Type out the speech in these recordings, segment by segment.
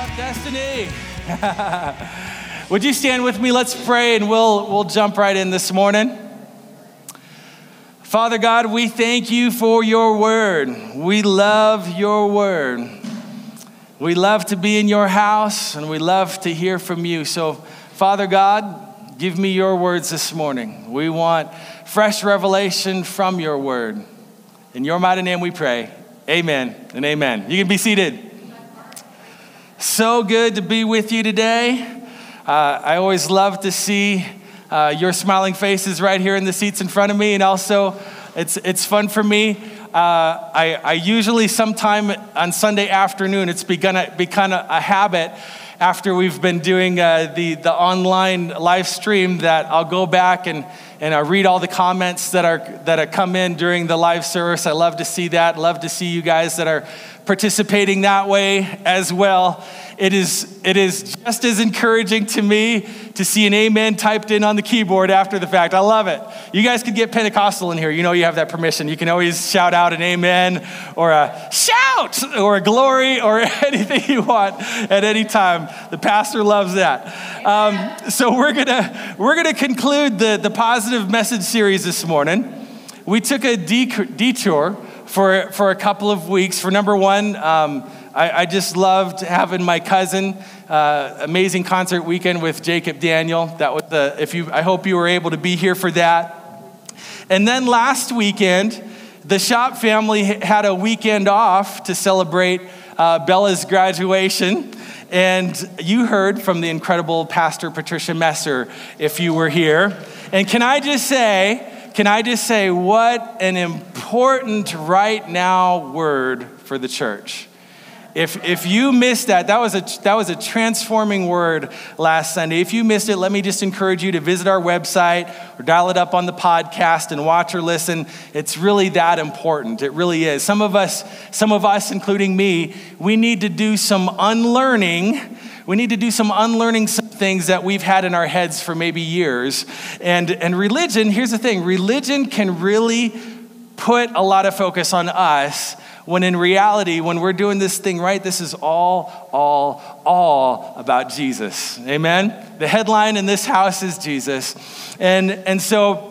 up, Destiny? Would you stand with me? Let's pray and we'll, we'll jump right in this morning. Father God, we thank you for your word. We love your word. We love to be in your house and we love to hear from you. So, Father God, give me your words this morning. We want fresh revelation from your word. In your mighty name we pray. Amen and amen. You can be seated. So good to be with you today. Uh, I always love to see uh, your smiling faces right here in the seats in front of me, and also it's, it's fun for me. Uh, I, I, usually, sometime on Sunday afternoon, it's begun a, become a, a habit after we've been doing uh, the, the online live stream that I'll go back and, and I read all the comments that, are, that have come in during the live service. I love to see that. Love to see you guys that are participating that way as well. It is, it is just as encouraging to me to see an amen typed in on the keyboard after the fact. I love it. You guys could get Pentecostal in here. You know you have that permission. You can always shout out an amen or a shout or a glory or anything you want at any time. The pastor loves that. Um, so we're gonna we're gonna conclude the, the positive message series this morning. We took a detour for, for a couple of weeks. For number one, um, I, I, just loved having my cousin. Uh, amazing concert weekend with Jacob Daniel. That was the, if you, I hope you were able to be here for that. And then last weekend, the shop family had a weekend off to celebrate uh, Bella's graduation. And you heard from the incredible Pastor Patricia Messer if you were here. And can I just say, can I just say, what an important right now word for the church? If, if you missed that, that was, a, that was a transforming word last Sunday. If you missed it, let me just encourage you to visit our website or dial it up on the podcast and watch or listen. It's really that important. It really is. Some of us, some of us, including me, we need to do some unlearning we need to do some unlearning things that we've had in our heads for maybe years. And, and religion, here's the thing religion can really put a lot of focus on us when in reality, when we're doing this thing right, this is all, all, all about Jesus. Amen? The headline in this house is Jesus. And, and so,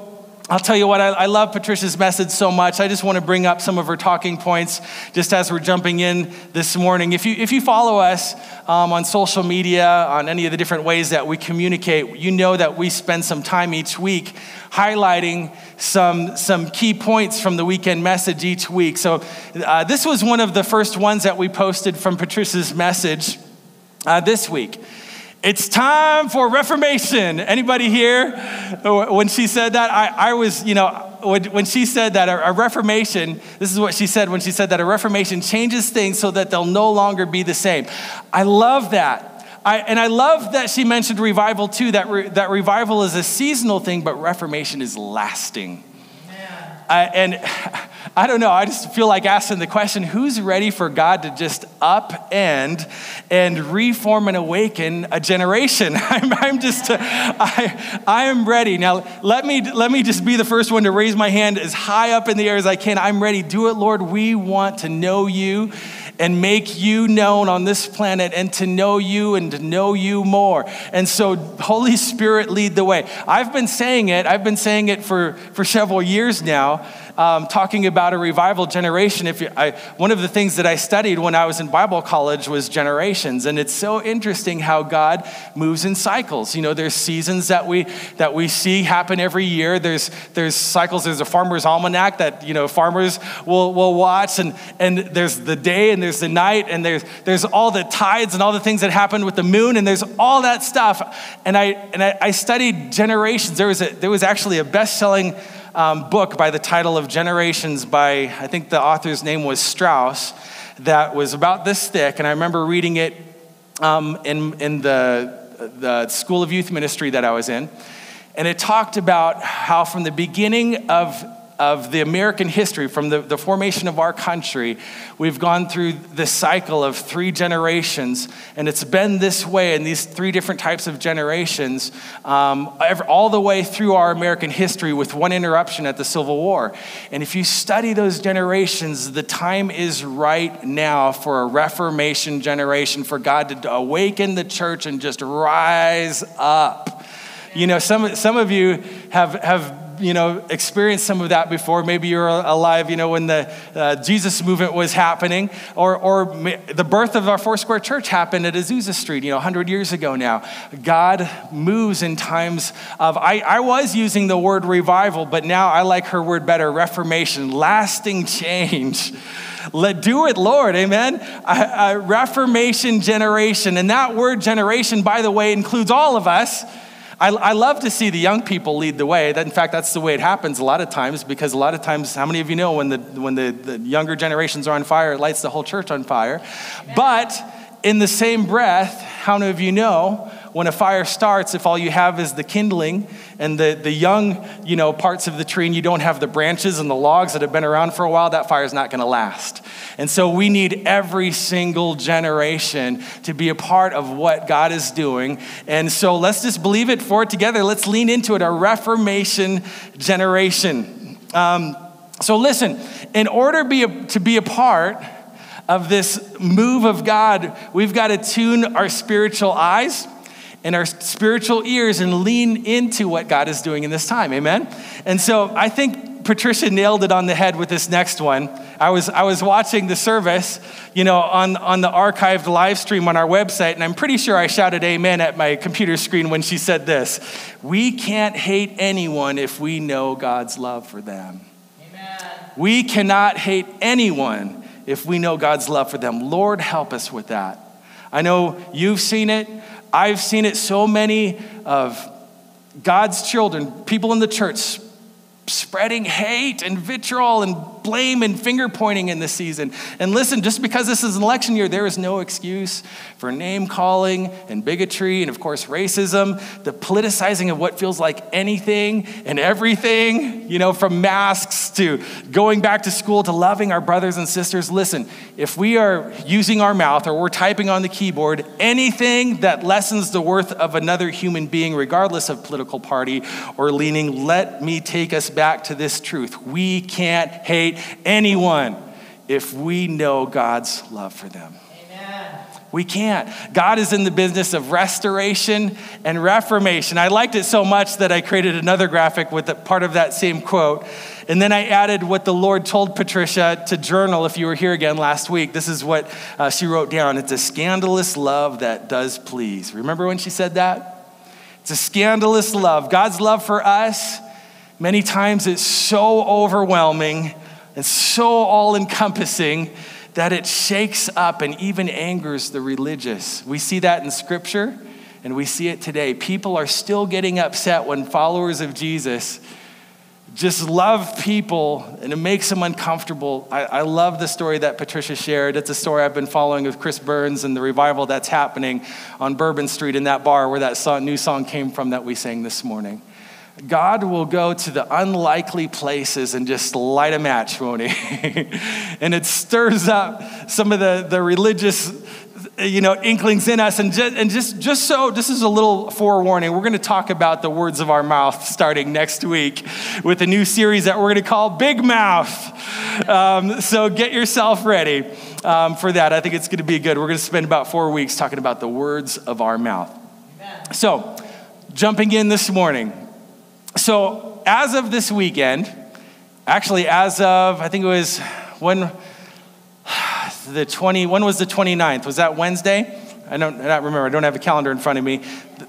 I'll tell you what, I, I, love Patricia's message so much. I just want to bring up some of her talking points just as we're jumping in this morning. If you, if you follow us um, on social media, on any of the different ways that we communicate, you know that we spend some time each week highlighting some, some key points from the weekend message each week. So uh, this was one of the first ones that we posted from Patricia's message uh, this week. It's time for Reformation. Anybody here? When she said that, I, I was, you know, when she said that a, Reformation, this is what she said when she said that a Reformation changes things so that they'll no longer be the same. I love that. I, and I love that she mentioned revival too, that, re, that revival is a seasonal thing, but Reformation is lasting. I, and I don't know, I just feel like asking the question who's ready for God to just upend and reform and awaken a generation? I'm, I'm just, I, I am ready. Now, let me, let me just be the first one to raise my hand as high up in the air as I can. I'm ready. Do it, Lord. We want to know you and make you known on this planet and to know you and to know you more. And so, Holy Spirit, lead the way. I've been saying it, I've been saying it for, for several years now um, talking about a revival generation. If you, I, one of the things that I studied when I was in Bible college was generations, and it's so interesting how God moves in cycles. You know, there's seasons that we that we see happen every year. There's there's cycles. There's a farmer's almanac that you know farmers will will watch, and and there's the day and there's the night, and there's there's all the tides and all the things that happen with the moon, and there's all that stuff. And I and I, I studied generations. There was a, there was actually a best selling um, book by the title of Generations by, I think the author's name was Strauss, that was about this thick. And I remember reading it um, in, in the, the School of Youth Ministry that I was in. And it talked about how from the beginning of of the American history, from the, the formation of our country, we've gone through this cycle of three generations, and it's been this way in these three different types of generations, um, all the way through our American history with one interruption at the Civil War. And if you study those generations, the time is right now for a Reformation generation, for God to awaken the church and just rise up. You know, some, some of you have, have you know, experienced some of that before. Maybe you're alive, you know, when the uh, Jesus movement was happening, or, or the birth of our Foursquare Church happened at Azusa Street, you know, 100 years ago now. God moves in times of, I, I was using the word revival, but now I like her word better reformation, lasting change. Let do it, Lord. Amen. A, a Reformation generation. And that word generation, by the way, includes all of us. I, I love to see the young people lead the way. That, in fact, that's the way it happens a lot of times because a lot of times, how many of you know when the, when the, the younger generations are on fire, it lights the whole church on fire? But in the same breath, how many of you know when a fire starts, if all you have is the kindling and the, the young, you know, parts of the tree and you don't have the branches and the logs that have been around for a while, that fire is not going to last. And so we need every single generation to be a part of what God is doing. And so let's just believe it for it together. Let's lean into it, a Reformation generation. Um, so listen, in order be a, to be a part of this move of God, we've got to tune our spiritual eyes and our spiritual ears and lean into what God is doing in this time. Amen? And so I think Patricia nailed it on the head with this next one. I was, I was watching the service, you know, on, on the archived live stream on our website, and I'm pretty sure I shouted amen at my computer screen when she said this We can't hate anyone if we know God's love for them. Amen. We cannot hate anyone if we know God's love for them. Lord, help us with that. I know you've seen it. I've seen it so many of God's children, people in the church, spreading hate and vitriol and blame and finger pointing in this season. And listen, just because this is an election year, there is no excuse for name calling and bigotry and, of course, racism, the politicizing of what feels like anything and everything, you know, from masks to going back to school to loving our brothers and sisters. Listen, if we are using our mouth or we're typing on the keyboard, anything that lessens the worth of another human being, regardless of political party or leaning, let me take us back to this truth. We can't hate anyone if we know God's love for them. Amen. We can't. God is in the business of restoration and reformation. I liked it so much that I created another graphic with a part of that same quote. And then I added what the Lord told Patricia to journal if you were here again last week. This is what uh, she wrote down It's a scandalous love that does please. Remember when she said that? It's a scandalous love. God's love for us, many times, it's so overwhelming and so all encompassing that it shakes up and even angers the religious. We see that in scripture and we see it today. People are still getting upset when followers of Jesus just love people and it makes them uncomfortable. I, I, love the story that Patricia shared. It's a story I've been following of Chris Burns and the revival that's happening on Bourbon Street in that bar where that song, new song came from that we sang this morning. God will go to the unlikely places and just light a match, won't he? and it stirs up some of the, the religious you know inklings in us. And just, and just just so this is a little forewarning. We're going to talk about the words of our mouth starting next week with a new series that we're going to call big mouth. Um, so get yourself ready um, for that. I think it's going to be good. We're going to spend about four weeks talking about the words of our mouth. Amen. so jumping in this morning so, as of this weekend, actually, as of, I think it was when the 20, when was the 29th? Was that Wednesday? I don't, I don't remember. I don't have a calendar in front of me.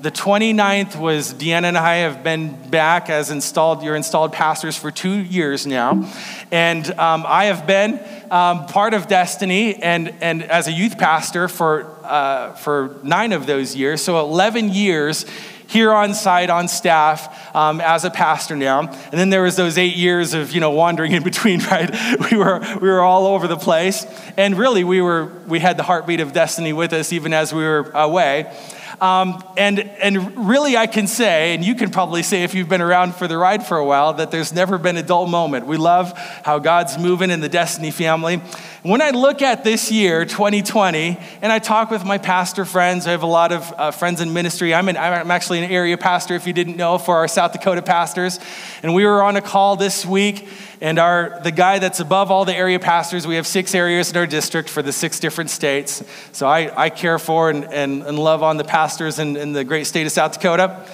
The 29th was Deanna and I have been back as installed, you're installed pastors for two years now. And um, I have been um, part of Destiny and, and as a youth pastor for, uh, for nine of those years. So 11 years here on site, on staff, um, as a pastor now. And then there was those eight years of, you know, wandering in between, right? We were, we were all over the place. And really, we, were, we had the heartbeat of destiny with us even as we were away. Um, and, and really, I can say, and you can probably say if you've been around for the ride for a while, that there's never been a dull moment. We love how God's moving in the Destiny family. When I look at this year, 2020, and I talk with my pastor friends, I have a lot of uh, friends in ministry. I'm, I'm actually an area pastor, if you didn't know, for our South Dakota pastors. And we were on a call this week, and our, the guy that's above all the area pastors, we have six areas in our district for the six different states. So I, I care for and, and, and love on the pastors in, in the great state of South Dakota.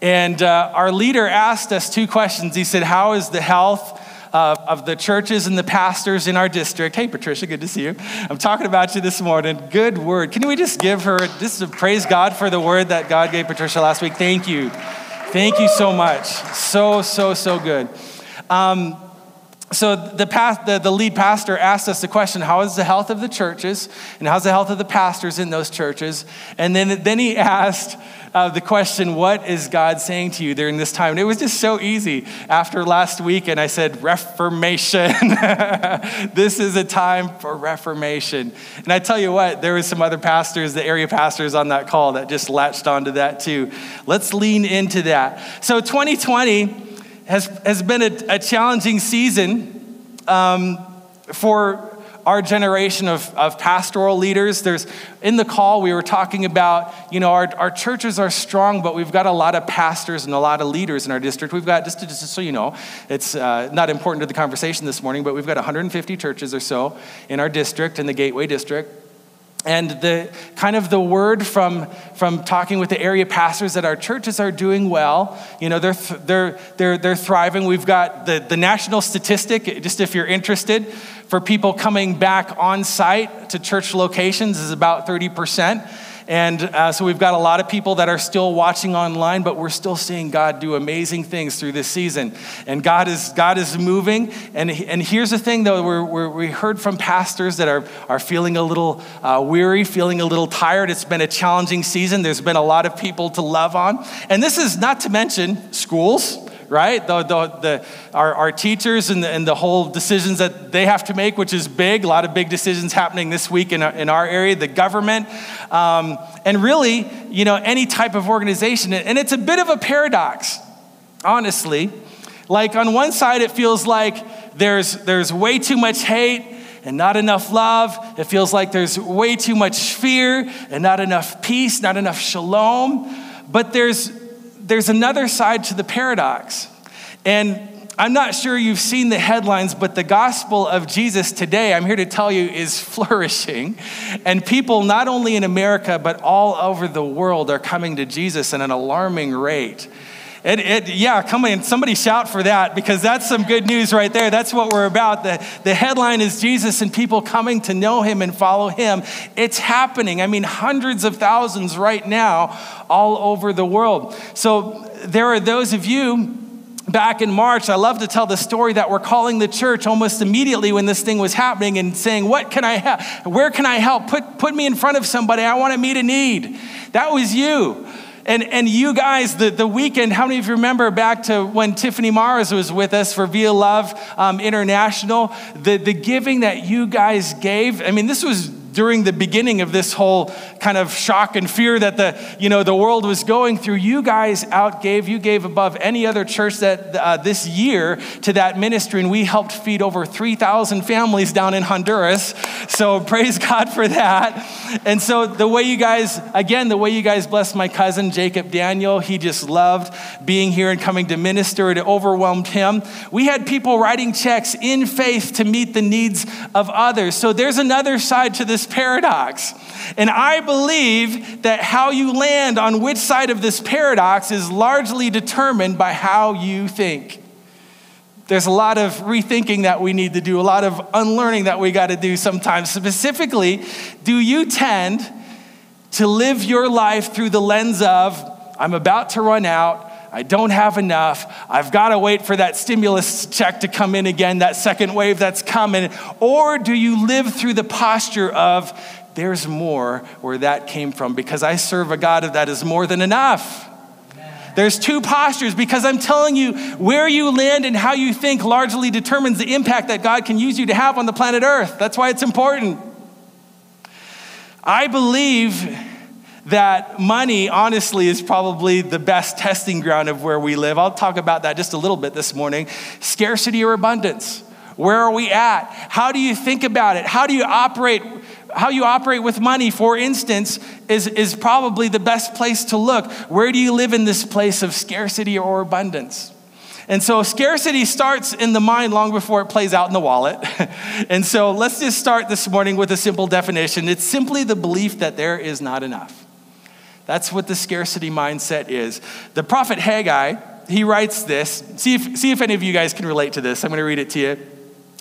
And uh, our leader asked us two questions. He said, How is the health? Uh, of the churches and the pastors in our district. Hey, Patricia, good to see you. I'm talking about you this morning. Good word. Can we just give her, just praise God for the word that God gave Patricia last week? Thank you. Thank you so much. So, so, so good. Um, so the, past, the, the, lead pastor asked us the question how is the health of the churches and how's the health of the pastors in those churches and then, then he asked uh, the question, What is God saying to you during this time? And it was just so easy. After last week, and I said, Reformation. this is a time for reformation. And I tell you what, there was some other pastors, the area pastors on that call that just latched onto that too. Let's lean into that. So 2020 has, has been a, a challenging season um, for our generation of, of pastoral leaders. There's in the call we were talking about, you know, our, our churches are strong, but we've got a lot of pastors and a lot of leaders in our district. We've got, just, to, just so you know, it's uh, not important to the conversation this morning, but we've got 150 churches or so in our district, in the Gateway District. And the kind of the word from, from talking with the area pastors that our churches are doing well. You know, they're, they're, they're, they're thriving. We've got the, the national statistic, just if you're interested, for people coming back on site to church locations is about 30%. And uh, so we've got a lot of people that are still watching online, but we're still seeing God do amazing things through this season. And God is, God is moving. And, and here's the thing, though, we're, we're, we heard from pastors that are, are feeling a little uh, weary, feeling a little tired. It's been a challenging season. There's been a lot of people to love on. And this is not to mention schools right? The, the, the, our, our teachers and the, and the whole decisions that they have to make, which is big, a lot of big decisions happening this week in our, in our area, the government, um, and really, you know, any type of organization. And it's a bit of a paradox, honestly. Like on one side, it feels like there's, there's way too much hate and not enough love. It feels like there's way too much fear and not enough peace, not enough shalom. But there's there's another side to the paradox. And I'm not sure you've seen the headlines, but the gospel of Jesus today, I'm here to tell you, is flourishing. And people, not only in America, but all over the world, are coming to Jesus at an alarming rate. It, it, yeah, come in. Somebody shout for that because that's some good news right there. That's what we're about. The, the headline is Jesus and people coming to know him and follow him. It's happening. I mean, hundreds of thousands right now all over the world. So there are those of you back in March, I love to tell the story that we're calling the church almost immediately when this thing was happening and saying, What can I help? Where can I help? Put, put me in front of somebody. I want to meet a need. That was you. And, and you guys, the, the weekend, how many of you remember back to when Tiffany Mars was with us for Via Love um, International? The, the giving that you guys gave, I mean, this was during the beginning of this whole kind of shock and fear that the, you know, the world was going through, you guys outgave, you gave above any other church that uh, this year to that ministry, and we helped feed over 3,000 families down in Honduras. So praise God for that. And so the way you guys, again, the way you guys blessed my cousin Jacob Daniel, he just loved being here and coming to minister. It overwhelmed him. We had people writing checks in faith to meet the needs of others. So there's another side to this this paradox. And I believe that how you land on which side of this paradox is largely determined by how you think. There's a lot of rethinking that we need to do, a lot of unlearning that we got to do sometimes. Specifically, do you tend to live your life through the lens of, I'm about to run out, I don't have enough. I've got to wait for that stimulus check to come in again, that second wave that's coming? Or do you live through the posture of, there's more where that came from because I serve a God that is more than enough? There's two postures because I'm telling you, where you land and how you think largely determines the impact that God can use you to have on the planet Earth. That's why it's important. I believe that money, honestly, is probably the best testing ground of where we live. I'll talk about that just a little bit this morning. Scarcity or abundance? Where are we at? How do you think about it? How do you operate? How you operate with money, for instance, is, is probably the best place to look. Where do you live in this place of scarcity or abundance? And so scarcity starts in the mind long before it plays out in the wallet. and so let's just start this morning with a simple definition it's simply the belief that there is not enough. That's what the scarcity mindset is. The prophet Haggai, he writes this. See if, see if any of you guys can relate to this. I'm going to read it to you.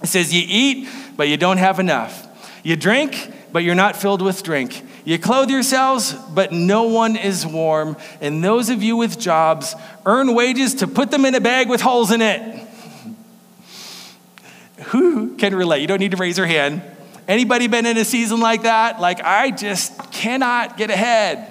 It says, You eat, but you don't have enough. You drink, but you're not filled with drink. You clothe yourselves, but no one is warm. And those of you with jobs earn wages to put them in a bag with holes in it. Who can relate? You don't need to raise your hand. Anybody been in a season like that? Like, I just cannot get ahead.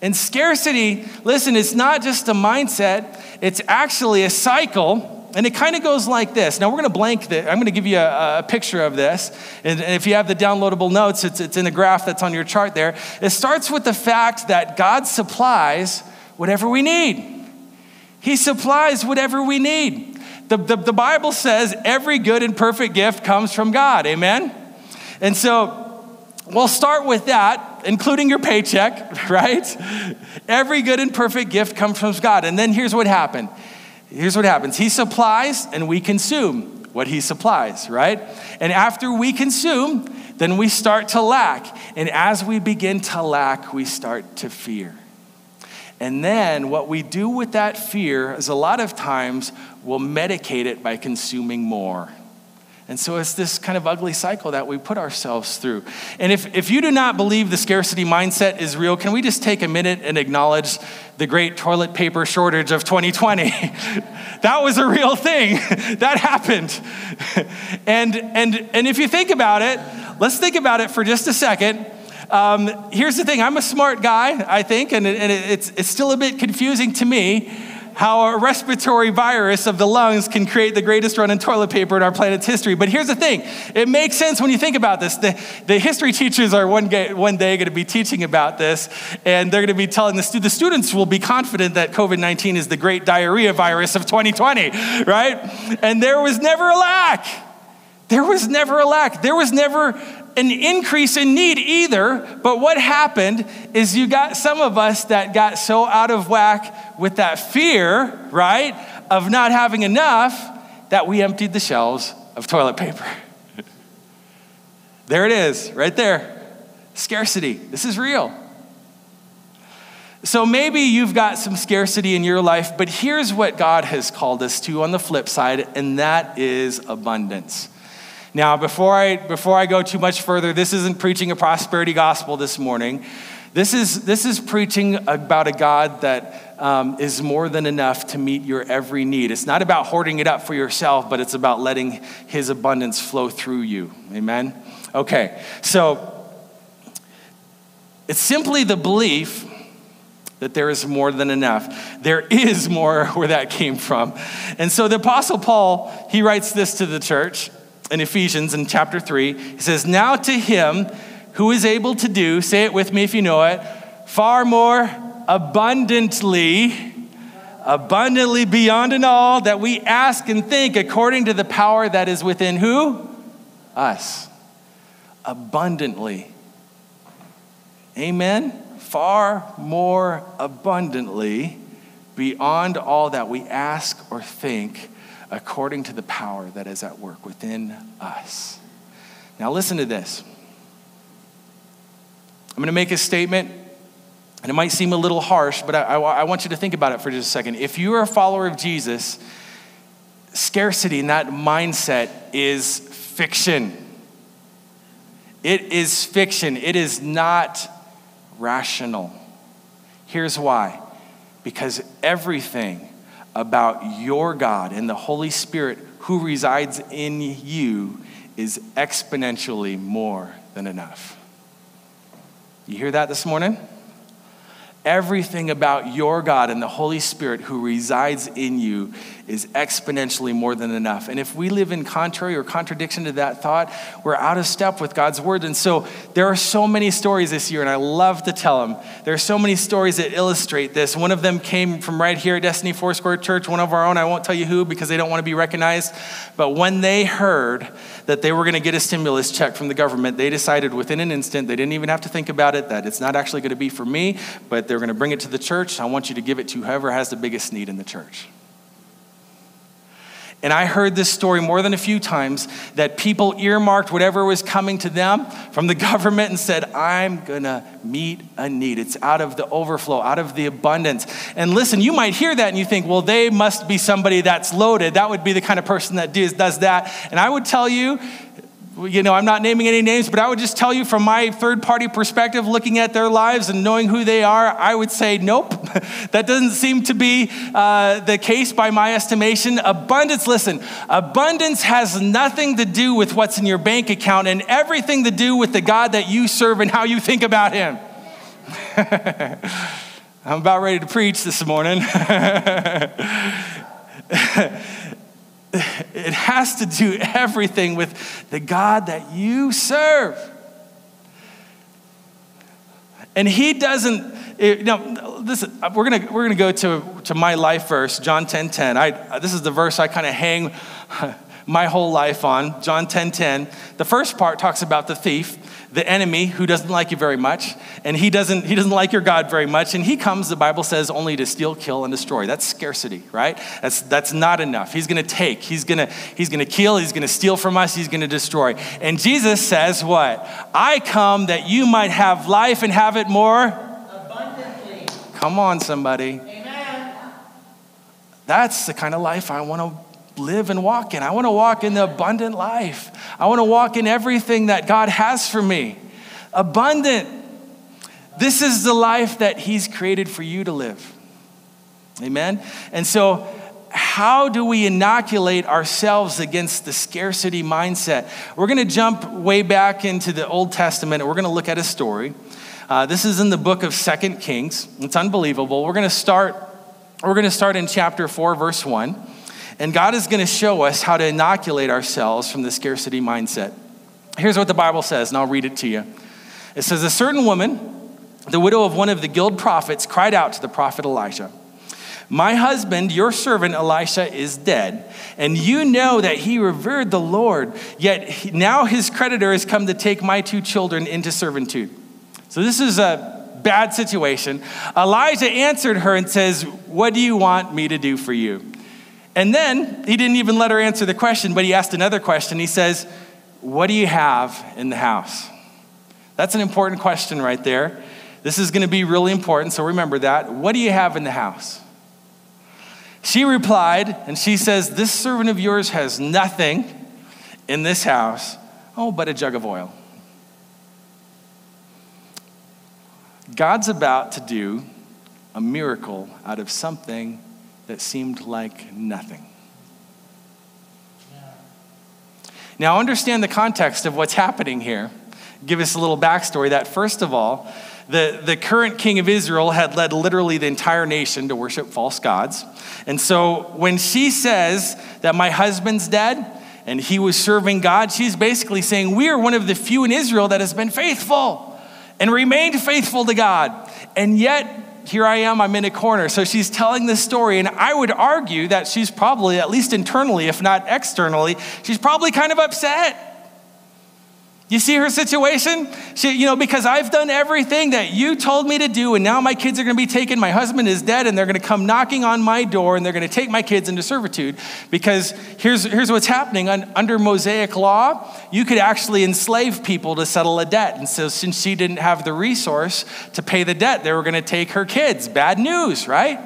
And scarcity, listen, it's not just a mindset, it's actually a cycle. And it kind of goes like this. Now, we're going to blank this. I'm going to give you a, a picture of this. And, and, if you have the downloadable notes, it's, it's in the graph that's on your chart there. It starts with the fact that God supplies whatever we need, He supplies whatever we need. The, the, the Bible says every good and perfect gift comes from God. Amen? And so, We'll start with that, including your paycheck, right? Every good and perfect gift comes from God. And then here's what happened. Here's what happens. He supplies and we consume what he supplies, right? And after we consume, then we start to lack. And as we begin to lack, we start to fear. And then what we do with that fear is a lot of times we'll medicate it by consuming more. And so it's this kind of ugly cycle that we put ourselves through. And if, if you do not believe the scarcity mindset is real, can we just take a minute and acknowledge the great toilet paper shortage of 2020? that was a real thing. that happened. and, and, and if you think about it, let's think about it for just a second. Um, here's the thing I'm a smart guy, I think, and, it, and it's, it's still a bit confusing to me how a respiratory virus of the lungs can create the greatest run in toilet paper in our planet's history. But here's the thing it makes sense when you think about this. The, the history teachers are one, day, one day going to be teaching about this, and they're going to be telling the, stu- the students will be confident that COVID 19 is the great diarrhea virus of 2020, right? And there was never a lack. There was never a lack. There was never an increase in need either. But what happened is you got some of us that got so out of whack with that fear, right, of not having enough that we emptied the shelves of toilet paper. there it is, right there. Scarcity. This is real. So maybe you've got some scarcity in your life, but here's what God has called us to on the flip side, and that is abundance. Now, before I, before I go too much further, this isn't preaching a prosperity gospel this morning. This is, this is preaching about a God that um, is more than enough to meet your every need. It's not about hoarding it up for yourself, but it's about letting His abundance flow through you. Amen? Okay, so it's simply the belief that there is more than enough. There is more where that came from. And so the Apostle Paul, he writes this to the church in Ephesians in chapter 3. He says, Now to him who is able to do, say it with me if you know it, far more abundantly, abundantly beyond and all that we ask and think according to the power that is within who? Us. Abundantly. Amen? Far more abundantly beyond all that we ask or think according to the power that is at work within us. Now, listen to this. I'm going to make a statement, and it might seem a little harsh, but I, I, I want you to think about it for just a second. If you are a follower of Jesus, scarcity and that mindset is fiction. It is fiction. It is not rational. Here's why because everything about your God and the Holy Spirit who resides in you is exponentially more than enough. You hear that this morning? Everything about your God and the Holy Spirit who resides in you is exponentially more than enough. And if we live in contrary or contradiction to that thought, we're out of step with God's word. And so there are so many stories this year, and I love to tell them. There are so many stories that illustrate this. One of them came from right here at Destiny Foursquare Church, one of our own. I won't tell you who because they don't want to be recognized. But when they heard that they were going to get a stimulus check from the government, they decided within an instant, they didn't even have to think about it, that it's not actually going to be for me, but they're going to bring it to the church. I want you to give it to whoever has the biggest need in the church. And I heard this story more than a few times that people earmarked whatever was coming to them from the government and said, I'm gonna meet a need. It's out of the overflow, out of the abundance. And listen, you might hear that and you think, well, they must be somebody that's loaded. That would be the kind of person that does does that. And I would tell you, you know, I'm not naming any names, but I would just tell you from my third party perspective, looking at their lives and knowing who they are, I would say, nope, that doesn't seem to be uh, the case by my estimation. Abundance, listen, abundance has nothing to do with what's in your bank account and everything to do with the God that you serve and how you think about Him. I'm about ready to preach this morning. it has to do everything with the God that you serve. And he doesn't, you know, this, we're gonna, we're gonna go to, to my life verse, John 10 10. I, uh, this is the verse I kind of hang my whole life on, John 10 10. The first part talks about the thief the enemy who doesn't like you very much, and he doesn't, he doesn't like your God very much, and he comes, the Bible says, only to steal, kill, and destroy. That's scarcity, right? That's, that's not enough. He's gonna take, he's gonna, he's gonna kill, he's gonna steal from us, he's gonna destroy. And Jesus says, What? I come that you might have life and have it more abundantly. Come on, somebody. Amen. That's the kind of life I wanna live and walk in. I want to walk in the abundant life. I want to walk in everything that God has for me. Abundant. This is the life that He's created for you to live. Amen? And so, how do we inoculate ourselves against the scarcity mindset? We're going to jump way back into the Old Testament and we're going to look at a story. Uh, this is in the book of Second Kings. It's unbelievable. We're going to start. We're going to start in chapter 4, verse 1. And God is going to show us how to inoculate ourselves from the scarcity mindset. Here's what the Bible says, and I'll read it to you. It says, A certain woman, the widow of one of the guild prophets, cried out to the prophet Elisha. My husband, your servant Elisha, is dead, and you know that he revered the Lord, yet now his creditor has come to take my two children into servitude. So this is a bad situation. Elijah answered her and says, What do you want me to do for you? And then he didn't even let her answer the question, but he asked another question. He says, What do you have in the house? That's an important question right there. This is going to be really important, so remember that. What do you have in the house? She replied, and she says, This servant of yours has nothing in this house, oh, but a jug of oil. God's about to do a miracle out of something that seemed like nothing. Now, understand the context of what's happening here. Give us a little backstory that, first of all, the, the current king of Israel had led literally the entire nation to worship false gods. And so when she says that my husband's dead and he was serving God, she's basically saying, We are one of the few in Israel that has been faithful and remained faithful to God. And yet, here I am, I'm in a corner. So she's telling this story, and I would argue that she's probably, at least internally, if not externally, she's probably kind of upset. You see her situation? She, you know, because I've done everything that you told me to do, and now my kids are going to be taken. My husband is dead, and they're going to come knocking on my door, and they're going to take my kids into servitude. Because here's, here's what's happening under Mosaic law you could actually enslave people to settle a debt. And so, since she didn't have the resource to pay the debt, they were going to take her kids. Bad news, right?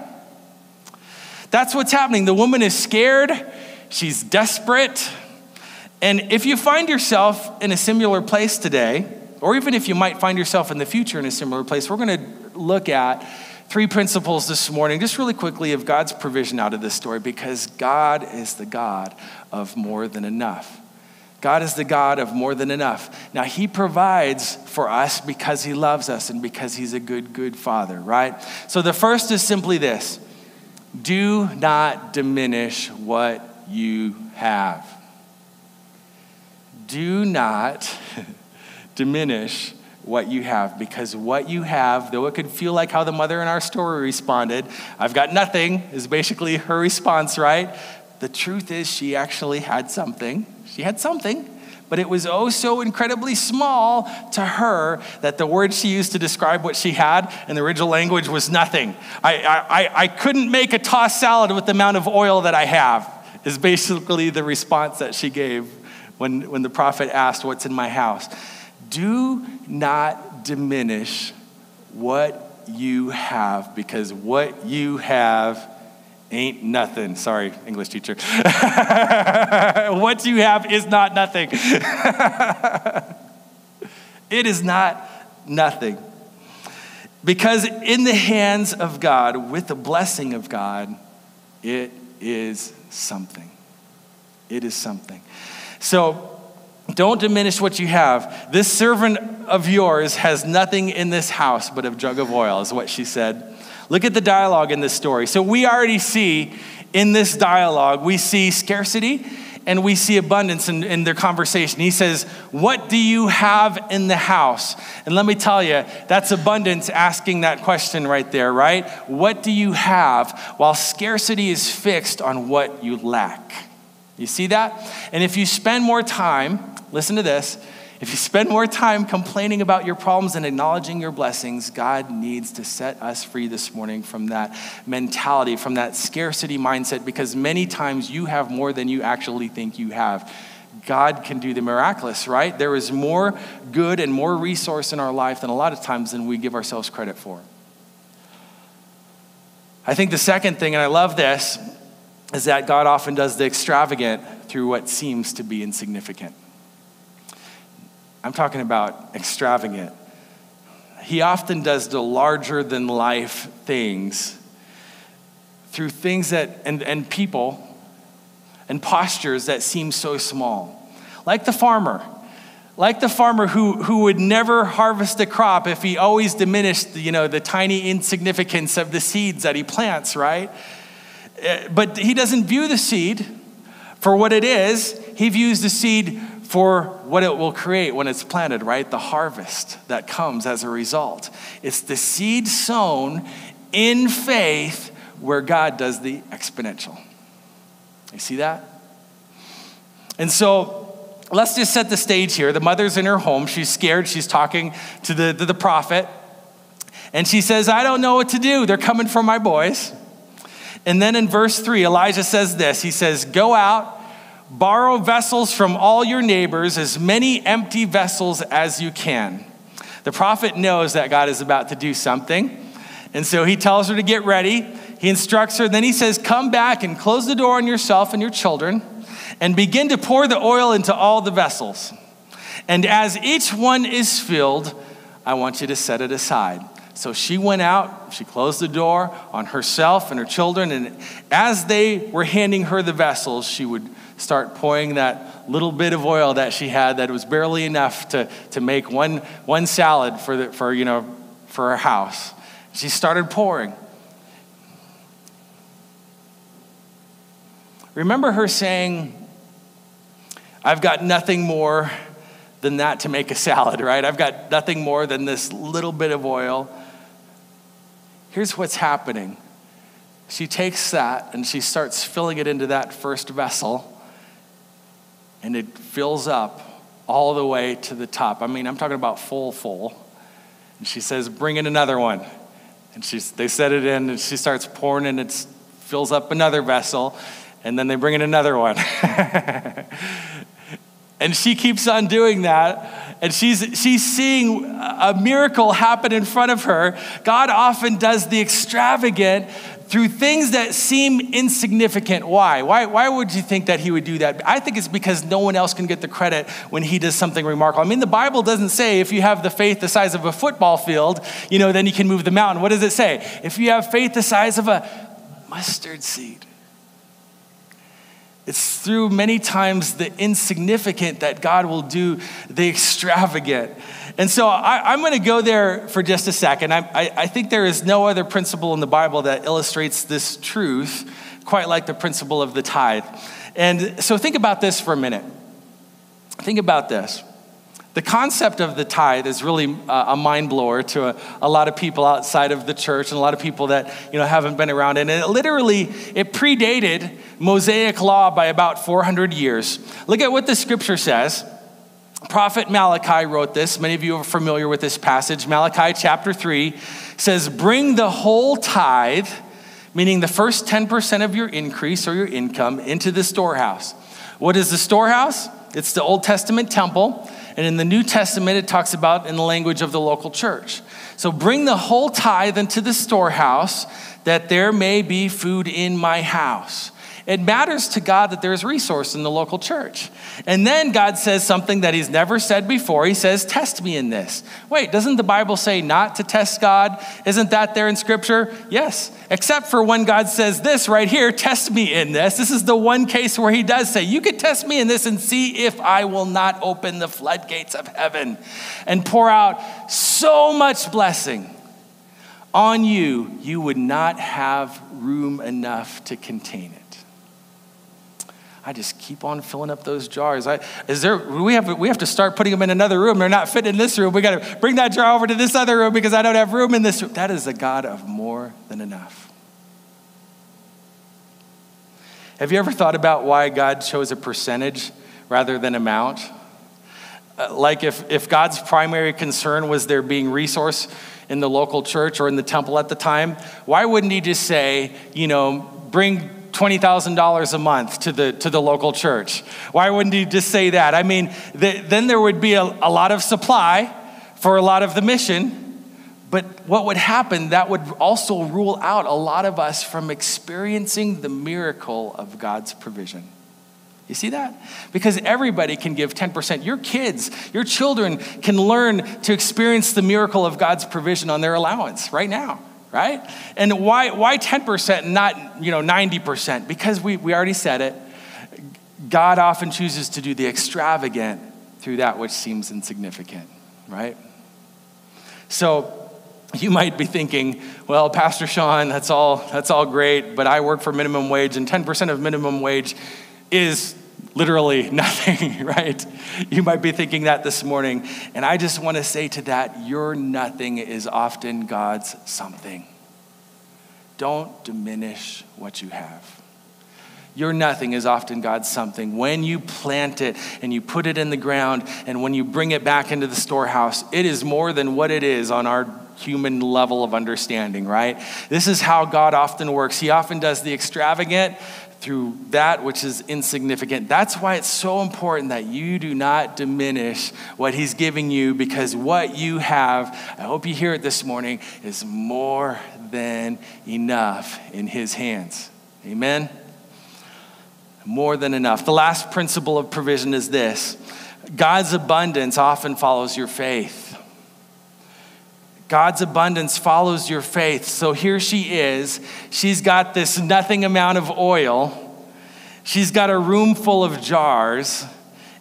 That's what's happening. The woman is scared, she's desperate. And if you find yourself in a similar place today, or even if you might find yourself in the future in a similar place, we're going to look at three principles this morning, just really quickly, of God's provision out of this story, because God is the God of more than enough. God is the God of more than enough. Now, He provides for us because He loves us and because He's a good, good Father, right? So the first is simply this do not diminish what you have. Do not diminish what you have because what you have, though it could feel like how the mother in our story responded, I've got nothing, is basically her response, right? The truth is, she actually had something. She had something, but it was oh so incredibly small to her that the word she used to describe what she had in the original language was nothing. I, I, I couldn't make a tossed salad with the amount of oil that I have, is basically the response that she gave when, when the prophet asked, What's in my house? do not diminish what you have because what you have ain't nothing. Sorry, English teacher. what you have is not nothing. it is not nothing. Because in the hands of God, with the blessing of God, it is something. It is something. So, don't diminish what you have. This servant of yours has nothing in this house but a jug of oil, is what she said. Look at the dialogue in this story. So we already see in this dialogue, we see scarcity and we see abundance in, in, their conversation. He says, What do you have in the house? And let me tell you, that's abundance asking that question right there, right? What do you have? While scarcity is fixed on what you lack. You see that? And if you spend more time listen to this. If you spend more time complaining about your problems and acknowledging your blessings, God needs to set us free this morning from that mentality, from that scarcity mindset, because many times you have more than you actually think you have. God can do the miraculous, right? There is more good and more resource in our life than a lot of times than we give ourselves credit for. I think the second thing, and I love this, is that God often does the extravagant through what seems to be insignificant. I'm talking about extravagant. He often does the larger than life things through things that, and, and people and postures that seem so small. Like the farmer. Like the farmer who, who would never harvest a crop if he always diminished you know, the tiny insignificance of the seeds that he plants, right? Eh, but he doesn't view the seed for what it is, he views the seed for what it will create when it's planted, right? The harvest that comes as a result. It's the seed sown in faith where God does the exponential. You see that? And so let's just set the stage here. The mother's in her home. She's scared. She's talking to the, to the prophet. And she says, I don't know what to do. They're coming for my boys. And then in verse 3, Elijah says this He says, Go out Borrow vessels from all your neighbors, as many empty vessels as you can. The prophet knows that God is about to do something. And so he tells her to get ready. He instructs her. Then he says, Come back and close the door on yourself and your children and begin to pour the oil into all the vessels. And as each one is filled, I want you to set it aside. So she went out, she closed the door on herself and her children, and as they were handing her the vessels, she would start pouring that little bit of oil that she had that was barely enough to, to make one, one salad for, the, for, you know, for her house. She started pouring. Remember her saying, I've got nothing more than that to make a salad, right? I've got nothing more than this little bit of oil. Here's what's happening. She takes that and she starts filling it into that first vessel and it fills up all the way to the top. I mean, I'm talking about full, full. And she says, Bring in another one. And she's, they set it in, and she starts pouring, and it fills up another vessel. And then they bring in another one. and she keeps on doing that. And she's, she's seeing a miracle happen in front of her. God often does the extravagant through things that seem insignificant. Why? Why? Why would you think that he would do that? I think it's because no one else can get the credit when he does something remarkable. I mean, the Bible doesn't say if you have the faith the size of a football field, you know, then you can move the mountain. What does it say? If you have faith the size of a mustard seed. It's through many times the insignificant that God will do the extravagant. And so I, am going to go there for just a second. I, I, I think there is no other principle in the Bible that illustrates this truth quite like the principle of the tithe. And so think about this for a minute. Think about this. The concept of the tithe is really uh, a mind blower to a, a, lot of people outside of the church and a lot of people that you know haven't been around. And it literally it predated Mosaic law by about 400 years. Look at what the scripture says. Prophet Malachi wrote this. Many of you are familiar with this passage. Malachi chapter 3 says, Bring the whole tithe, meaning the first 10% of your increase or your income, into the storehouse. What is the storehouse? It's the Old Testament temple. And in the New Testament, it talks about in the language of the local church. So bring the whole tithe into the storehouse that there may be food in my house. It matters to God that there's resource in the local church. And then God says something that he's never said before. He says, Test me in this. Wait, doesn't the Bible say not to test God? Isn't that there in Scripture? Yes, except for when God says this right here test me in this. This is the one case where he does say, You could test me in this and see if I will not open the floodgates of heaven and pour out so much blessing on you, you would not have room enough to contain it. I just keep on filling up those jars. I, is there, we, have, we have to start putting them in another room. They're not fitting in this room. We got to bring that jar over to this other room because I don't have room in this room. That is a God of more than enough. Have you ever thought about why God chose a percentage rather than amount? Uh, like if, if God's primary concern was there being resource in the local church or in the temple at the time, why wouldn't he just say, you know, bring $20,000 a month to the, to the local church. Why wouldn't he just say that? I mean, the, then there would be a, a lot of supply for a lot of the mission. But what would happen, that would also rule out a lot of us from experiencing the miracle of God's provision. You see that? Because everybody can give 10%. Your kids, your children can learn to experience the miracle of God's provision on their allowance right now right? And why, why 10%, not you know, 90%? Because we, we already said it. God often chooses to do the extravagant through that which seems insignificant, right? So you might be thinking, well, Pastor Sean, that's all, that's all great, but I work for minimum wage, and 10% of minimum wage is literally nothing, right? You might be thinking that this morning. And I just want to say to that, your nothing is often God's something. Don't diminish what you have. Your nothing is often God's something. When you plant it and you put it in the ground and when you bring it back into the storehouse, it is more than what it is on our human level of understanding, right? This is how God often works. He often does the extravagant through that which is insignificant. That's why it's so important that you do not diminish what He's giving you because what you have, I hope you hear it this morning, is more than enough in His hands. Amen? More than enough. The last principle of provision is this God's abundance often follows your faith. God's abundance follows your faith. So here she is. She's got this nothing amount of oil. She's got a room full of jars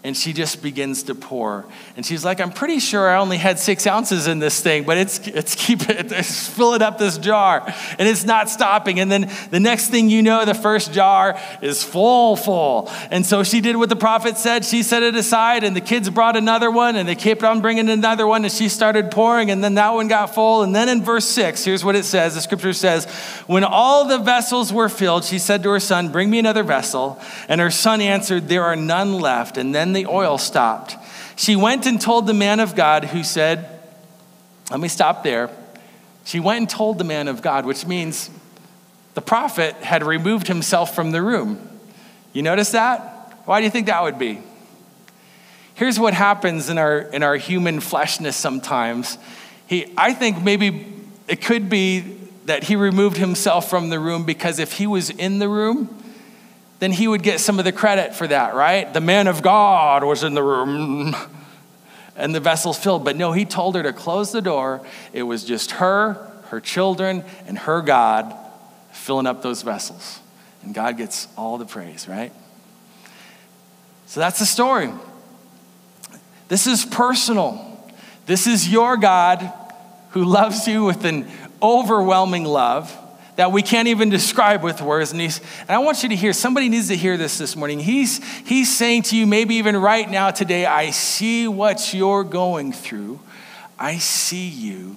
and she just begins to pour. And she's like, I'm pretty sure I only had six ounces in this thing, but it's, it's keep it, it's filling up this jar. And it's not stopping. And then the next thing you know, the first jar is full, full. And so she did what the prophet said. She set it aside, and the kids brought another one, and they kept on bringing another one, and she started pouring, and then that one got full. And then in verse six, here's what it says the scripture says, When all the vessels were filled, she said to her son, Bring me another vessel. And her son answered, There are none left. And then the oil stopped. She went and told the man of God, who said, Let me stop there. She went and told the man of God, which means the prophet had removed himself from the room. You notice that? Why do you think that would be? Here's what happens in our, in our human fleshness sometimes. He, I think maybe it could be that he removed himself from the room because if he was in the room, then he would get some of the credit for that, right? The man of God was in the room and the vessel's filled. But no, he told her to close the door. It was just her, her children, and her God filling up those vessels. And God gets all the praise, right? So that's the story. This is personal. This is your God who loves you with an overwhelming love that we can't even describe with words. And, he's, and I want you to hear, somebody needs to hear this this morning. He's, he's saying to you, maybe even right now today, I see what you're going through. I see you.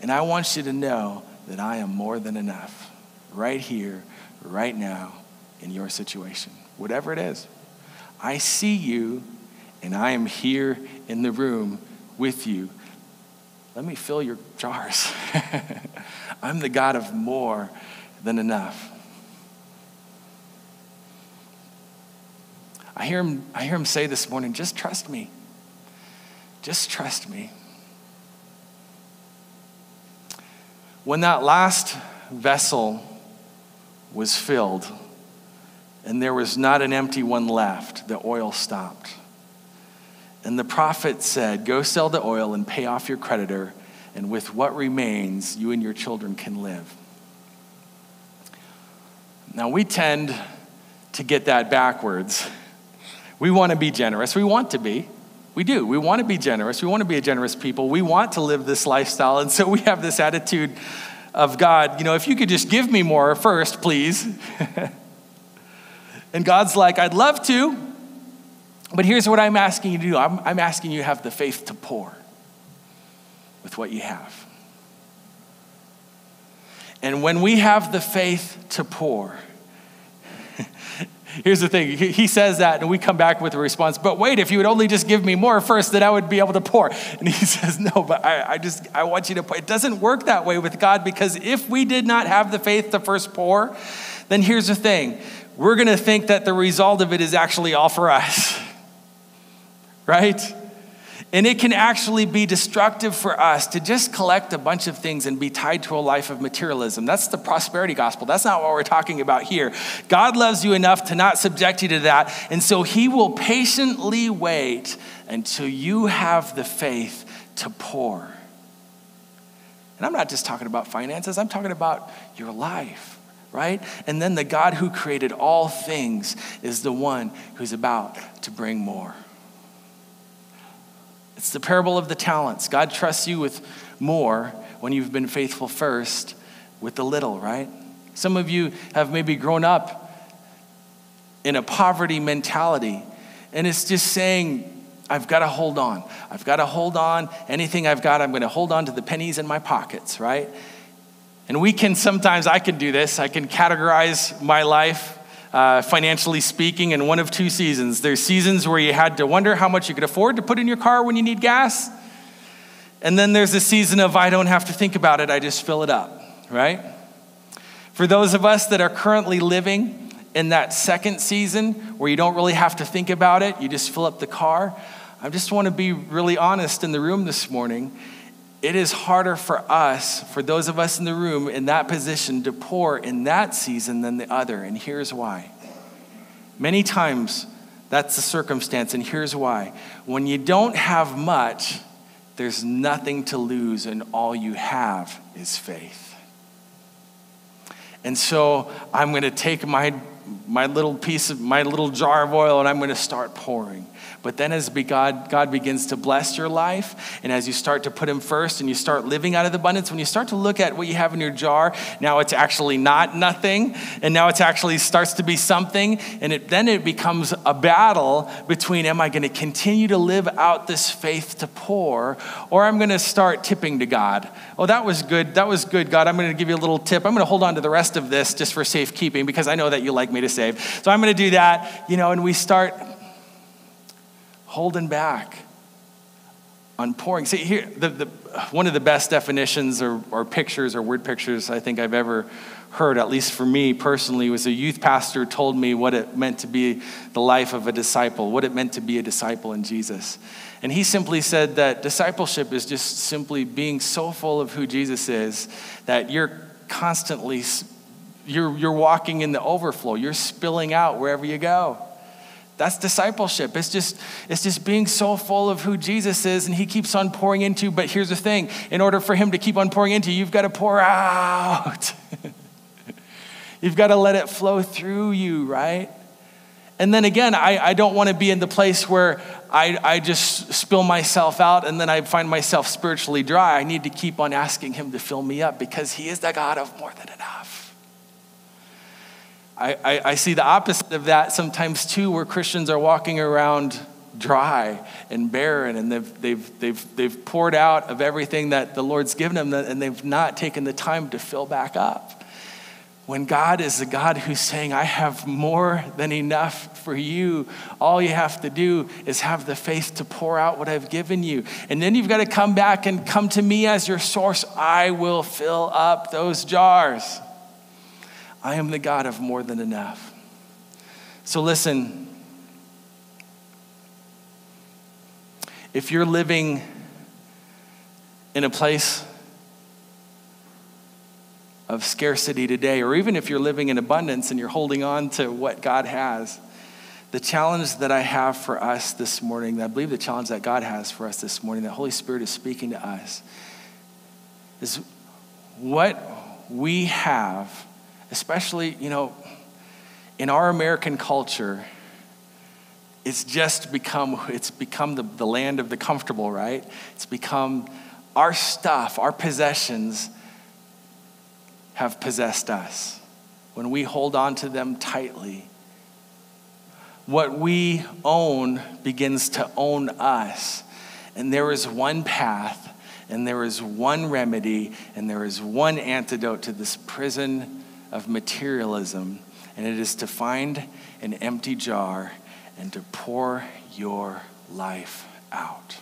And I want you to know that I am more than enough right here, right now, in your situation, whatever it is. I see you, and I am here in the room with you. Let me fill your jars. I'm the God of more than enough. I hear him, I hear him say this morning, just trust me. Just trust me. When that last vessel was filled and there was not an empty one left, the oil stopped. And the prophet said, Go sell the oil and pay off your creditor, and with what remains, you and your children can live. Now, we tend to get that backwards. We want to be generous. We want to be. We do. We want to be generous. We want to be a generous people. We want to live this lifestyle. And so we have this attitude of God, you know, if you could just give me more first, please. and God's like, I'd love to, but here's what I'm asking you to do. I'm, I'm asking you to have the faith to pour with what you have. And when we have the faith to pour, here's the thing. He says that and we come back with a response but wait if you would only just give me more first then i would be able to pour. And he says no but i, I just i want you to pour. It doesn't work that way with god because if we did not have the faith to first pour then here's the thing. We're going to think that the result of it is actually all for us right? And it can actually be destructive for us to just collect a bunch of things and be tied to a life of materialism. That's the prosperity gospel. That's not what we're talking about here. God loves you enough to not subject you to that. And so he will patiently wait until you have the faith to pour. And I'm not just talking about finances, I'm talking about your life, right? And then the God who created all things is the one who's about to bring more. It's the parable of the talents. God trusts you with more when you've been faithful first with the little, right? Some of you have maybe grown up in a poverty mentality, and it's just saying, I've got to hold on. I've got to hold on. Anything I've got, I'm going to hold on to the pennies in my pockets, right? And we can sometimes, I can do this, I can categorize my life uh, financially speaking, in one of two seasons. There's seasons where you had to wonder how much you could afford to put in your car when you need gas. And then there's a season of I don't have to think about it, I just fill it up, right? For those of us that are currently living in that second season where you don't really have to think about it, you just fill up the car, I just want to be really honest in the room this morning. It is harder for us, for those of us in the room in that position, to pour in that season than the other. And here's why. Many times, that's the circumstance, and here's why. When you don't have much, there's nothing to lose, and all you have is faith. And so I'm going to take my, my little piece of my little jar of oil and I'm going to start pouring. But then as God, God begins to bless your life, and as you start to put Him first and you start living out of the abundance, when you start to look at what you have in your jar, now it's actually not nothing, and now it actually starts to be something, and it, then it becomes a battle between am I going to continue to live out this faith to pour, or I'm going to start tipping to God. Oh, that was good. That was good, God. I'm going to give you a little tip. I'm going to hold on to the rest of this just for safekeeping because I know that you like me to save. So I'm going to do that, you know, and we start holding back on pouring. See, here, the, the, one of the best definitions or, or pictures or word pictures I think I've ever heard, at least for me personally, was a youth pastor told me what it meant to be the life of a disciple, what it meant to be a disciple in Jesus. And he simply said that discipleship is just simply being so full of who Jesus is that you're constantly you're, you're walking in the overflow you're spilling out wherever you go that's discipleship. It's just, it's just being so full of who Jesus is and he keeps on pouring into. But here's the thing in order for him to keep on pouring into, you've got to pour out. you've got to let it flow through you, right? And then again, I, I don't want to be in the place where I, I just spill myself out and then I find myself spiritually dry. I need to keep on asking Him to fill me up because He is the God of more than enough. I, I, I see the opposite of that sometimes too, where Christians are walking around dry and barren and they've, they've, they've, they've poured out of everything that the Lord's given them and they've not taken the time to fill back up. When God is the God who's saying, I have more than enough for you, all you have to do is have the faith to pour out what I've given you. And then you've got to come back and come to me as your source. I will fill up those jars. I am the God of more than enough. So listen, if you're living in a place of scarcity today, or even if you're living in abundance and you're holding on to what God has, the challenge that I have for us this morning, I believe the challenge that God has for us this morning, that Holy Spirit is speaking to us, is what we have, especially, you know, in our American culture, it's just become it's become the, the land of the comfortable right it's become our stuff our possessions have possessed us, when we hold on to them tightly, what we own begins to own us. And there is one path, and there is one remedy, and there is one antidote to this prison of materialism, and it is to find an empty jar and to pour your life out.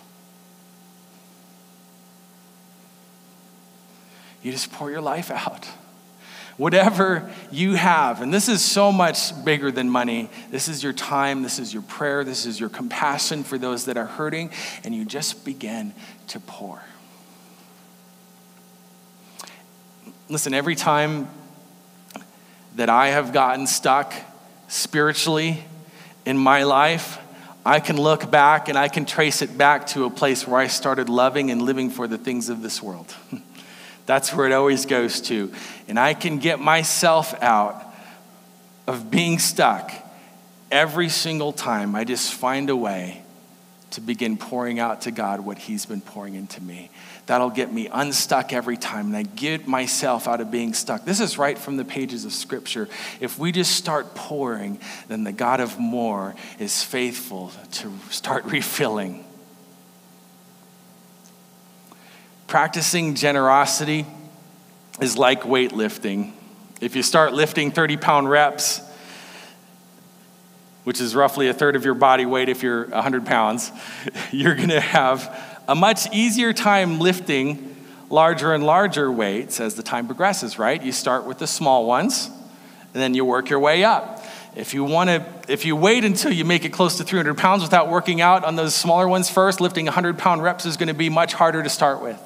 You just pour your life out. Whatever you have, and this is so much bigger than money. This is your time, this is your prayer, this is your compassion for those that are hurting, and you just begin to pour. Listen, every time that I have gotten stuck spiritually in my life, I can look back and I can trace it back to a place where I started loving and living for the things of this world. That's where it always goes to. And I can get myself out of being stuck every single time. I just find a way to begin pouring out to God what He's been pouring into me. That'll get me unstuck every time, and I get myself out of being stuck. This is right from the pages of Scripture. If we just start pouring, then the God of more is faithful to start refilling. Practicing generosity is like weightlifting. If you start lifting 30 pound reps, which is roughly a third of your body weight if you're 100 pounds, you're gonna have a much easier time lifting larger and larger weights as the time progresses, right? You start with the small ones, and then you work your way up. If you want to, if you wait until you make it close to 300 pounds without working out on those smaller ones first, lifting 100 pound reps is going to be much harder to start with.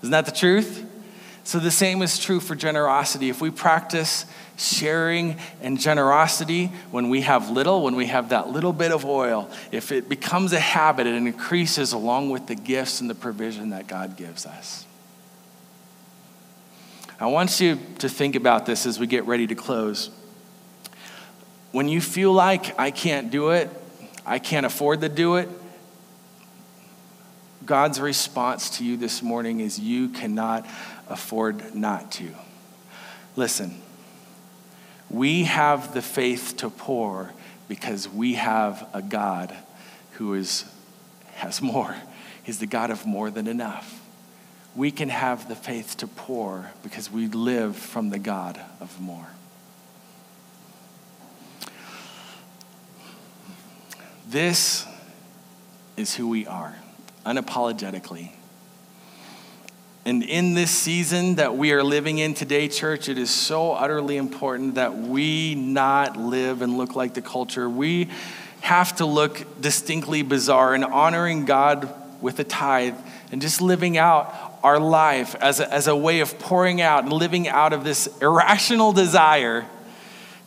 Isn't that the truth? So the same is true for generosity. If we practice sharing and generosity when we have little, when we have that little bit of oil, if it becomes a habit, it increases along with the gifts and the provision that God gives us. I want you to think about this as we get ready to close. When you feel like I can't do it, I can't afford to do it, God's response to you this morning is you cannot afford not to. Listen, we have the faith to pour because we have a God who is, has more. He's the God of more than enough. We can have the faith to pour because we live from the God of more. This is who we are unapologetically. And in this season that we are living in today, church, it is so utterly important that we not live and look like the culture. We have to look distinctly bizarre and honoring God with a tithe and just living out our life as a, as a way of pouring out and living out of this irrational desire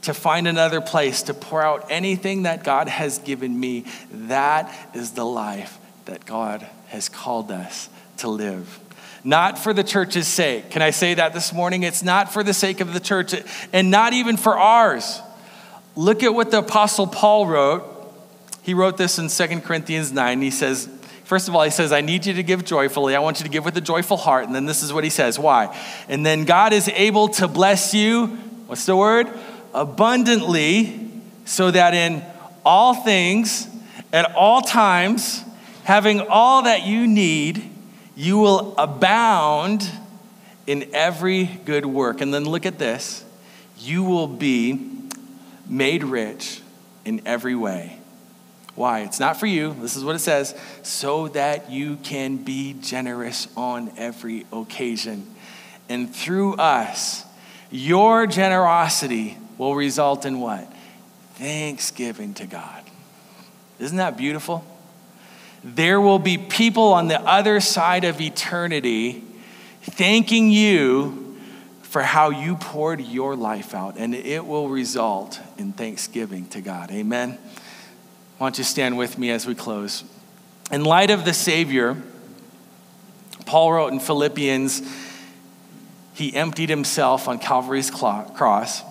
to find another place to pour out anything that God has given me. That is the life that God has called us to live. Not for the church's sake. Can I say that this morning? It's not for the sake of the church and not even for ours. look at what the Apostle Paul wrote. He wrote this in 2 Corinthians 9. He says, First of all, he says, I need you to give joyfully. I want you to give with a joyful heart. And then this is what he says. Why? And then God is able to bless you, what's the word? Abundantly, so that in all things, at all times, having all that you need, you will abound in every good work. And then look at this you will be made rich in every way. Why? It's not for you. This is what it says so that you can be generous on every occasion. And through us, your generosity will result in what? Thanksgiving to God. Isn't that beautiful? There will be people on the other side of eternity thanking you for how you poured your life out, and it will result in thanksgiving to God. Amen. Why don't you stand with me as we close? In light of the Savior, Paul wrote in Philippians, he emptied himself on Calvary's cross.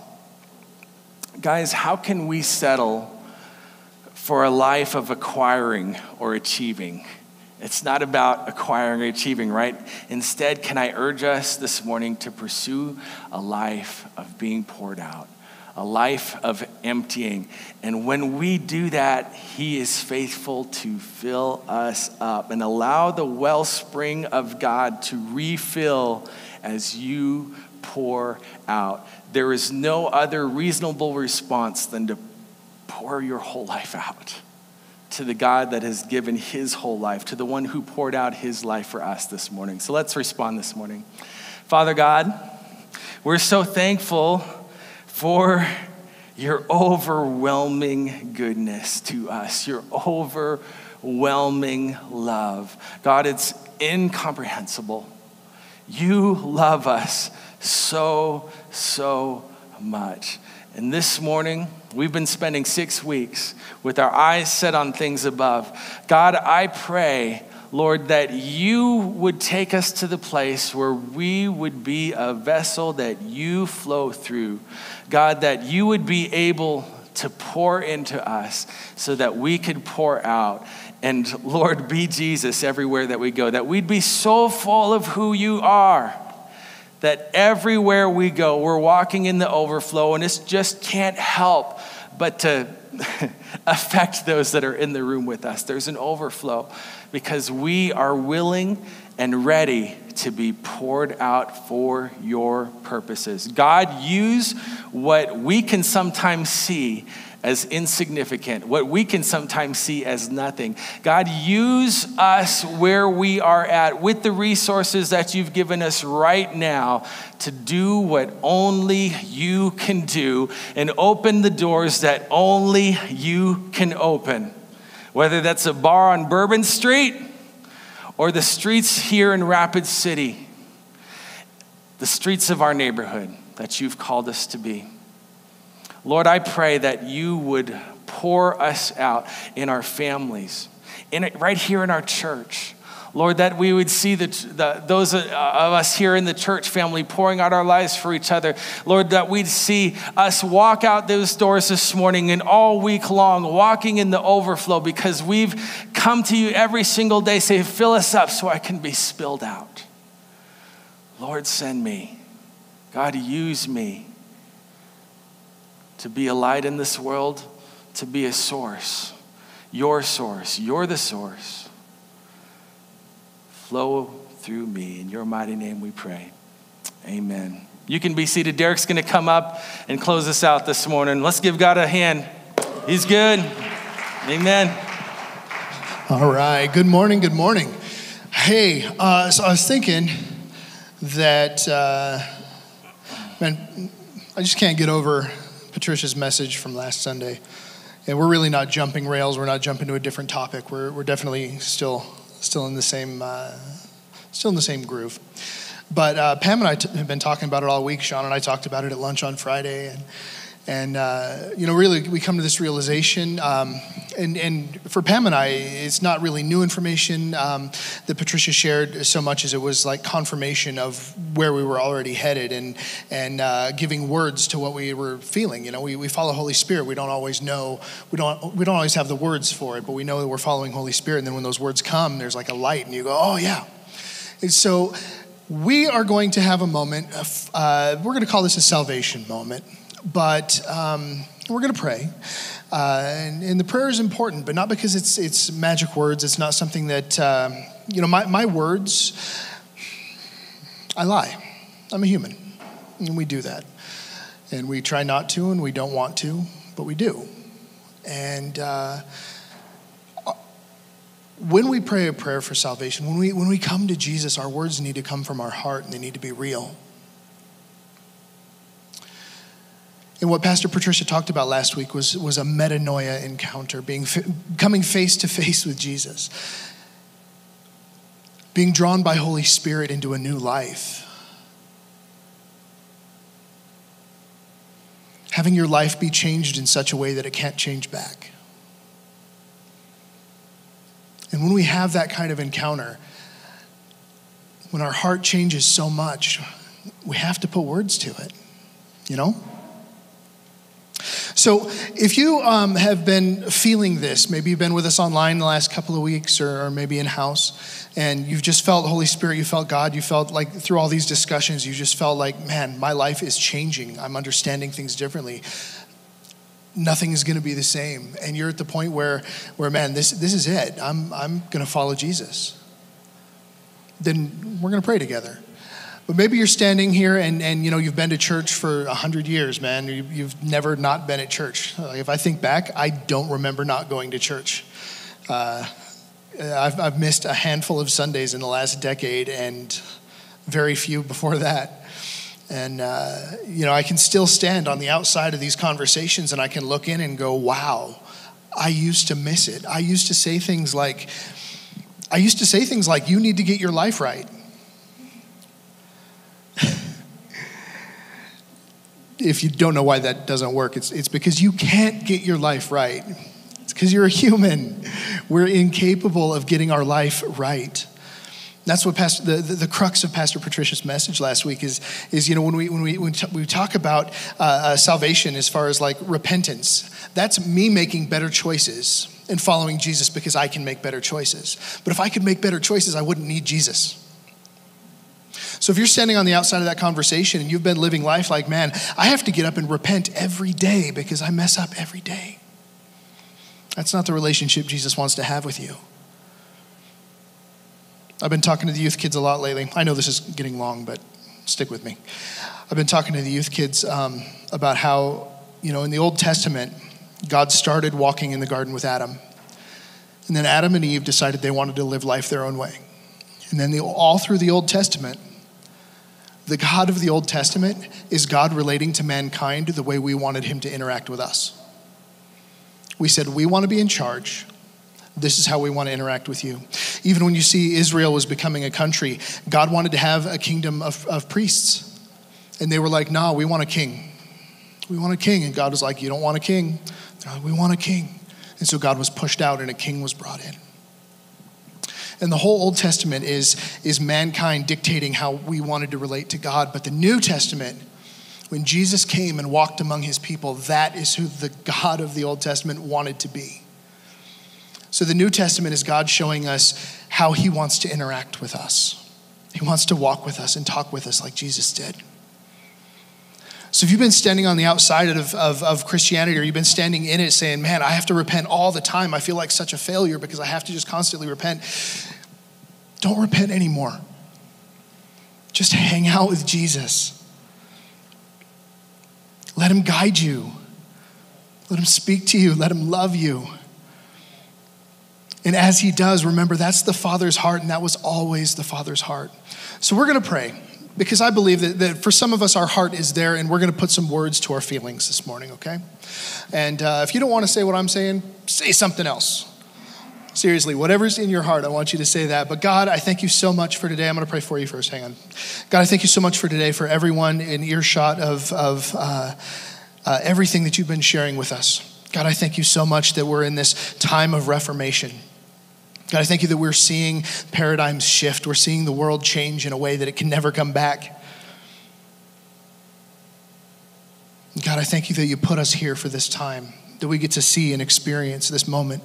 Guys, how can we settle for a life of acquiring or achieving? It's not about acquiring or achieving, right? Instead, can I urge us this morning to pursue a life of being poured out, a life of emptying. And when we do that, He is faithful to fill us up and allow the wellspring of God to refill as you pour out. There is no other reasonable response than to pour your whole life out to the God that has given his whole life, to the one who poured out his life for us this morning. So let's respond this morning. Father God, we're so thankful for your overwhelming goodness to us, your overwhelming love. God, it's incomprehensible. You love us so, so much. And this morning, we've been spending six weeks with our eyes set on things above. God, I pray, Lord, that you would take us to the place where we would be a vessel that you flow through. God, that you would be able to pour into us so that we could pour out. And Lord, be Jesus everywhere that we go, that we'd be so full of who you are that everywhere we go, we're walking in the overflow, and it just can't help but to affect those that are in the room with us. There's an overflow because we are willing and ready to be poured out for your purposes. God, use what we can sometimes see as insignificant, what we can sometimes see as nothing. God, use us where we are at with the resources that you've given us right now to do what only you can do and open the doors that only you can open. Whether that's a bar on Bourbon Street or the streets here in Rapid City, the streets of our neighborhood that you've called us to be. Lord, I pray that you would pour us out in our families, in it, right here in our church. Lord, that we would see the, the, those of us here in the church family pouring out our lives for each other. Lord, that we'd see us walk out those doors this morning and all week long, walking in the overflow because we've come to you every single day, say, fill us up so I can be spilled out. Lord, send me. God, use me to be a light in this world, to be a source, your source. You're the source. Flow through me. In your mighty name we pray. Amen. You can be seated. Derek's going to come up and close us out this morning. Let's give God a hand. He's good. Amen. All right. Good morning. Good morning. Hey, uh, so I was thinking that, uh, man, I just can't get over Patricia's message from last Sunday. And we're really not jumping rails. We're not jumping to a different topic. We're, we're definitely still still in the same uh, still in the same groove. But uh, Pam and I t- have been talking about it all week. Sean and I talked about it at lunch on Friday, and and uh, you know, really, we come to this realization. Um, and, and for Pam and I, it's not really new information um, that Patricia shared so much as it was like confirmation of where we were already headed and, and uh, giving words to what we were feeling. You know, we, we follow Holy Spirit. We don't always know, we don't, we don't always have the words for it, but we know that we're following Holy Spirit. And then when those words come, there's like a light, and you go, oh, yeah. And so we are going to have a moment, of, uh, we're going to call this a salvation moment, but um, we're going to pray. Uh, and, and, the prayer is important, but not because it's, it's magic words. It's not something that, um, you know, my, my words, I lie. I'm a human, and we do that. And we try not to, and we don't want to, but we do. And uh, when we pray a prayer for salvation, when we, when we come to Jesus, our words need to come from our heart and they need to be real. And what Pastor Patricia talked about last week was, was a metanoia encounter, being coming face to face with Jesus, being drawn by Holy Spirit into a new life. Having your life be changed in such a way that it can't change back. And when we have that kind of encounter, when our heart changes so much, we have to put words to it, you know? So, if you um, have been feeling this, maybe you've been with us online the last couple of weeks or, or maybe in house, and you've just felt Holy Spirit, you felt God, you felt like through all these discussions, you just felt like, man, my life is changing. I'm understanding things differently. Nothing is going to be the same. And you're at the point where, where man, this, this is it. I'm, I'm going to follow Jesus. Then we're going to pray together. But maybe you're standing here and, and you know you've been to church for hundred years, man. You, you've never not been at church. if I think back, I don't remember not going to church. Uh, I've, I've missed a handful of Sundays in the last decade, and very few before that. And uh, you know, I can still stand on the outside of these conversations, and I can look in and go, "Wow, I used to miss it. I used to say things like." I used to say things like, you need to get your life right. if you don't know why that doesn't work, it's, it's because you can't get your life right. It's because you're a human. We're incapable of getting our life right. That's what Pastor, the, the, the, crux of Pastor Patricia's message last week is, is you know, when we, when we, when we talk about uh, uh, salvation as far as like repentance, that's me making better choices and following Jesus because I can make better choices. But if I could make better choices, I wouldn't need Jesus. So if you're standing on the outside of that conversation and you've been living life like, man, I have to get up and repent every day because I mess up every day. That's not the relationship Jesus wants to have with you. I've been talking to the youth kids a lot lately. I know this is getting long, but stick with me. I've been talking to the youth kids um, about how, you know, in the Old Testament, God started walking in the garden with Adam. And then Adam and Eve decided they wanted to live life their own way. And then the, all through the Old Testament, the God of the Old Testament is God relating to mankind the way we wanted him to interact with us. We said, We want to be in charge. This is how we want to interact with you. Even when you see Israel was becoming a country, God wanted to have a kingdom of, of priests. And they were like, No, we want a king. We want a king. And God was like, You don't want a king. They're Like, we want a king. And so God was pushed out and a king was brought in. And the whole Old Testament is, is mankind dictating how we wanted to relate to God. But the New Testament, when Jesus came and walked among his people, that is who the God of the Old Testament wanted to be. So the New Testament is God showing us how he wants to interact with us. He wants to walk with us and talk with us like Jesus did. So if you've been standing on the outside of, of, of, Christianity or you've been standing in it saying, man, I have to repent all the time. I feel like such a failure because I have to just constantly repent. Don't repent anymore. Just hang out with Jesus. Let him guide you. Let him speak to you. Let him love you. And as he does, remember that's the Father's heart, and that was always the Father's heart. So we're going to pray because I believe that, that for some of us, our heart is there, and we're going to put some words to our feelings this morning, okay? And uh, if you don't want to say what I'm saying, say something else. Seriously, whatever's in your heart, I want you to say that. But God, I thank you so much for today. I'm going to pray for you first. Hang on. God, I thank you so much for today, for everyone in earshot of, of uh, uh, everything that you've been sharing with us. God, I thank you so much that we're in this time of reformation. God, I thank you that we're seeing paradigms shift. We're seeing the world change in a way that it can never come back. God, I thank you that you put us here for this time, that we get to see and experience this moment.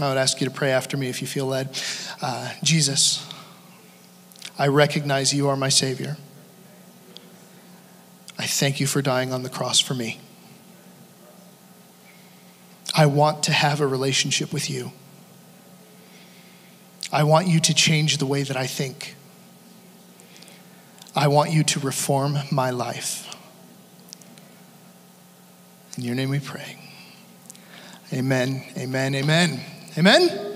I would ask you to pray after me if you feel led. Uh, Jesus, I recognize you are my Savior. I thank you for dying on the cross for me. I want to have a relationship with you. I want you to change the way that I think. I want you to reform my life. In your name we pray. Amen, amen, amen. Amen?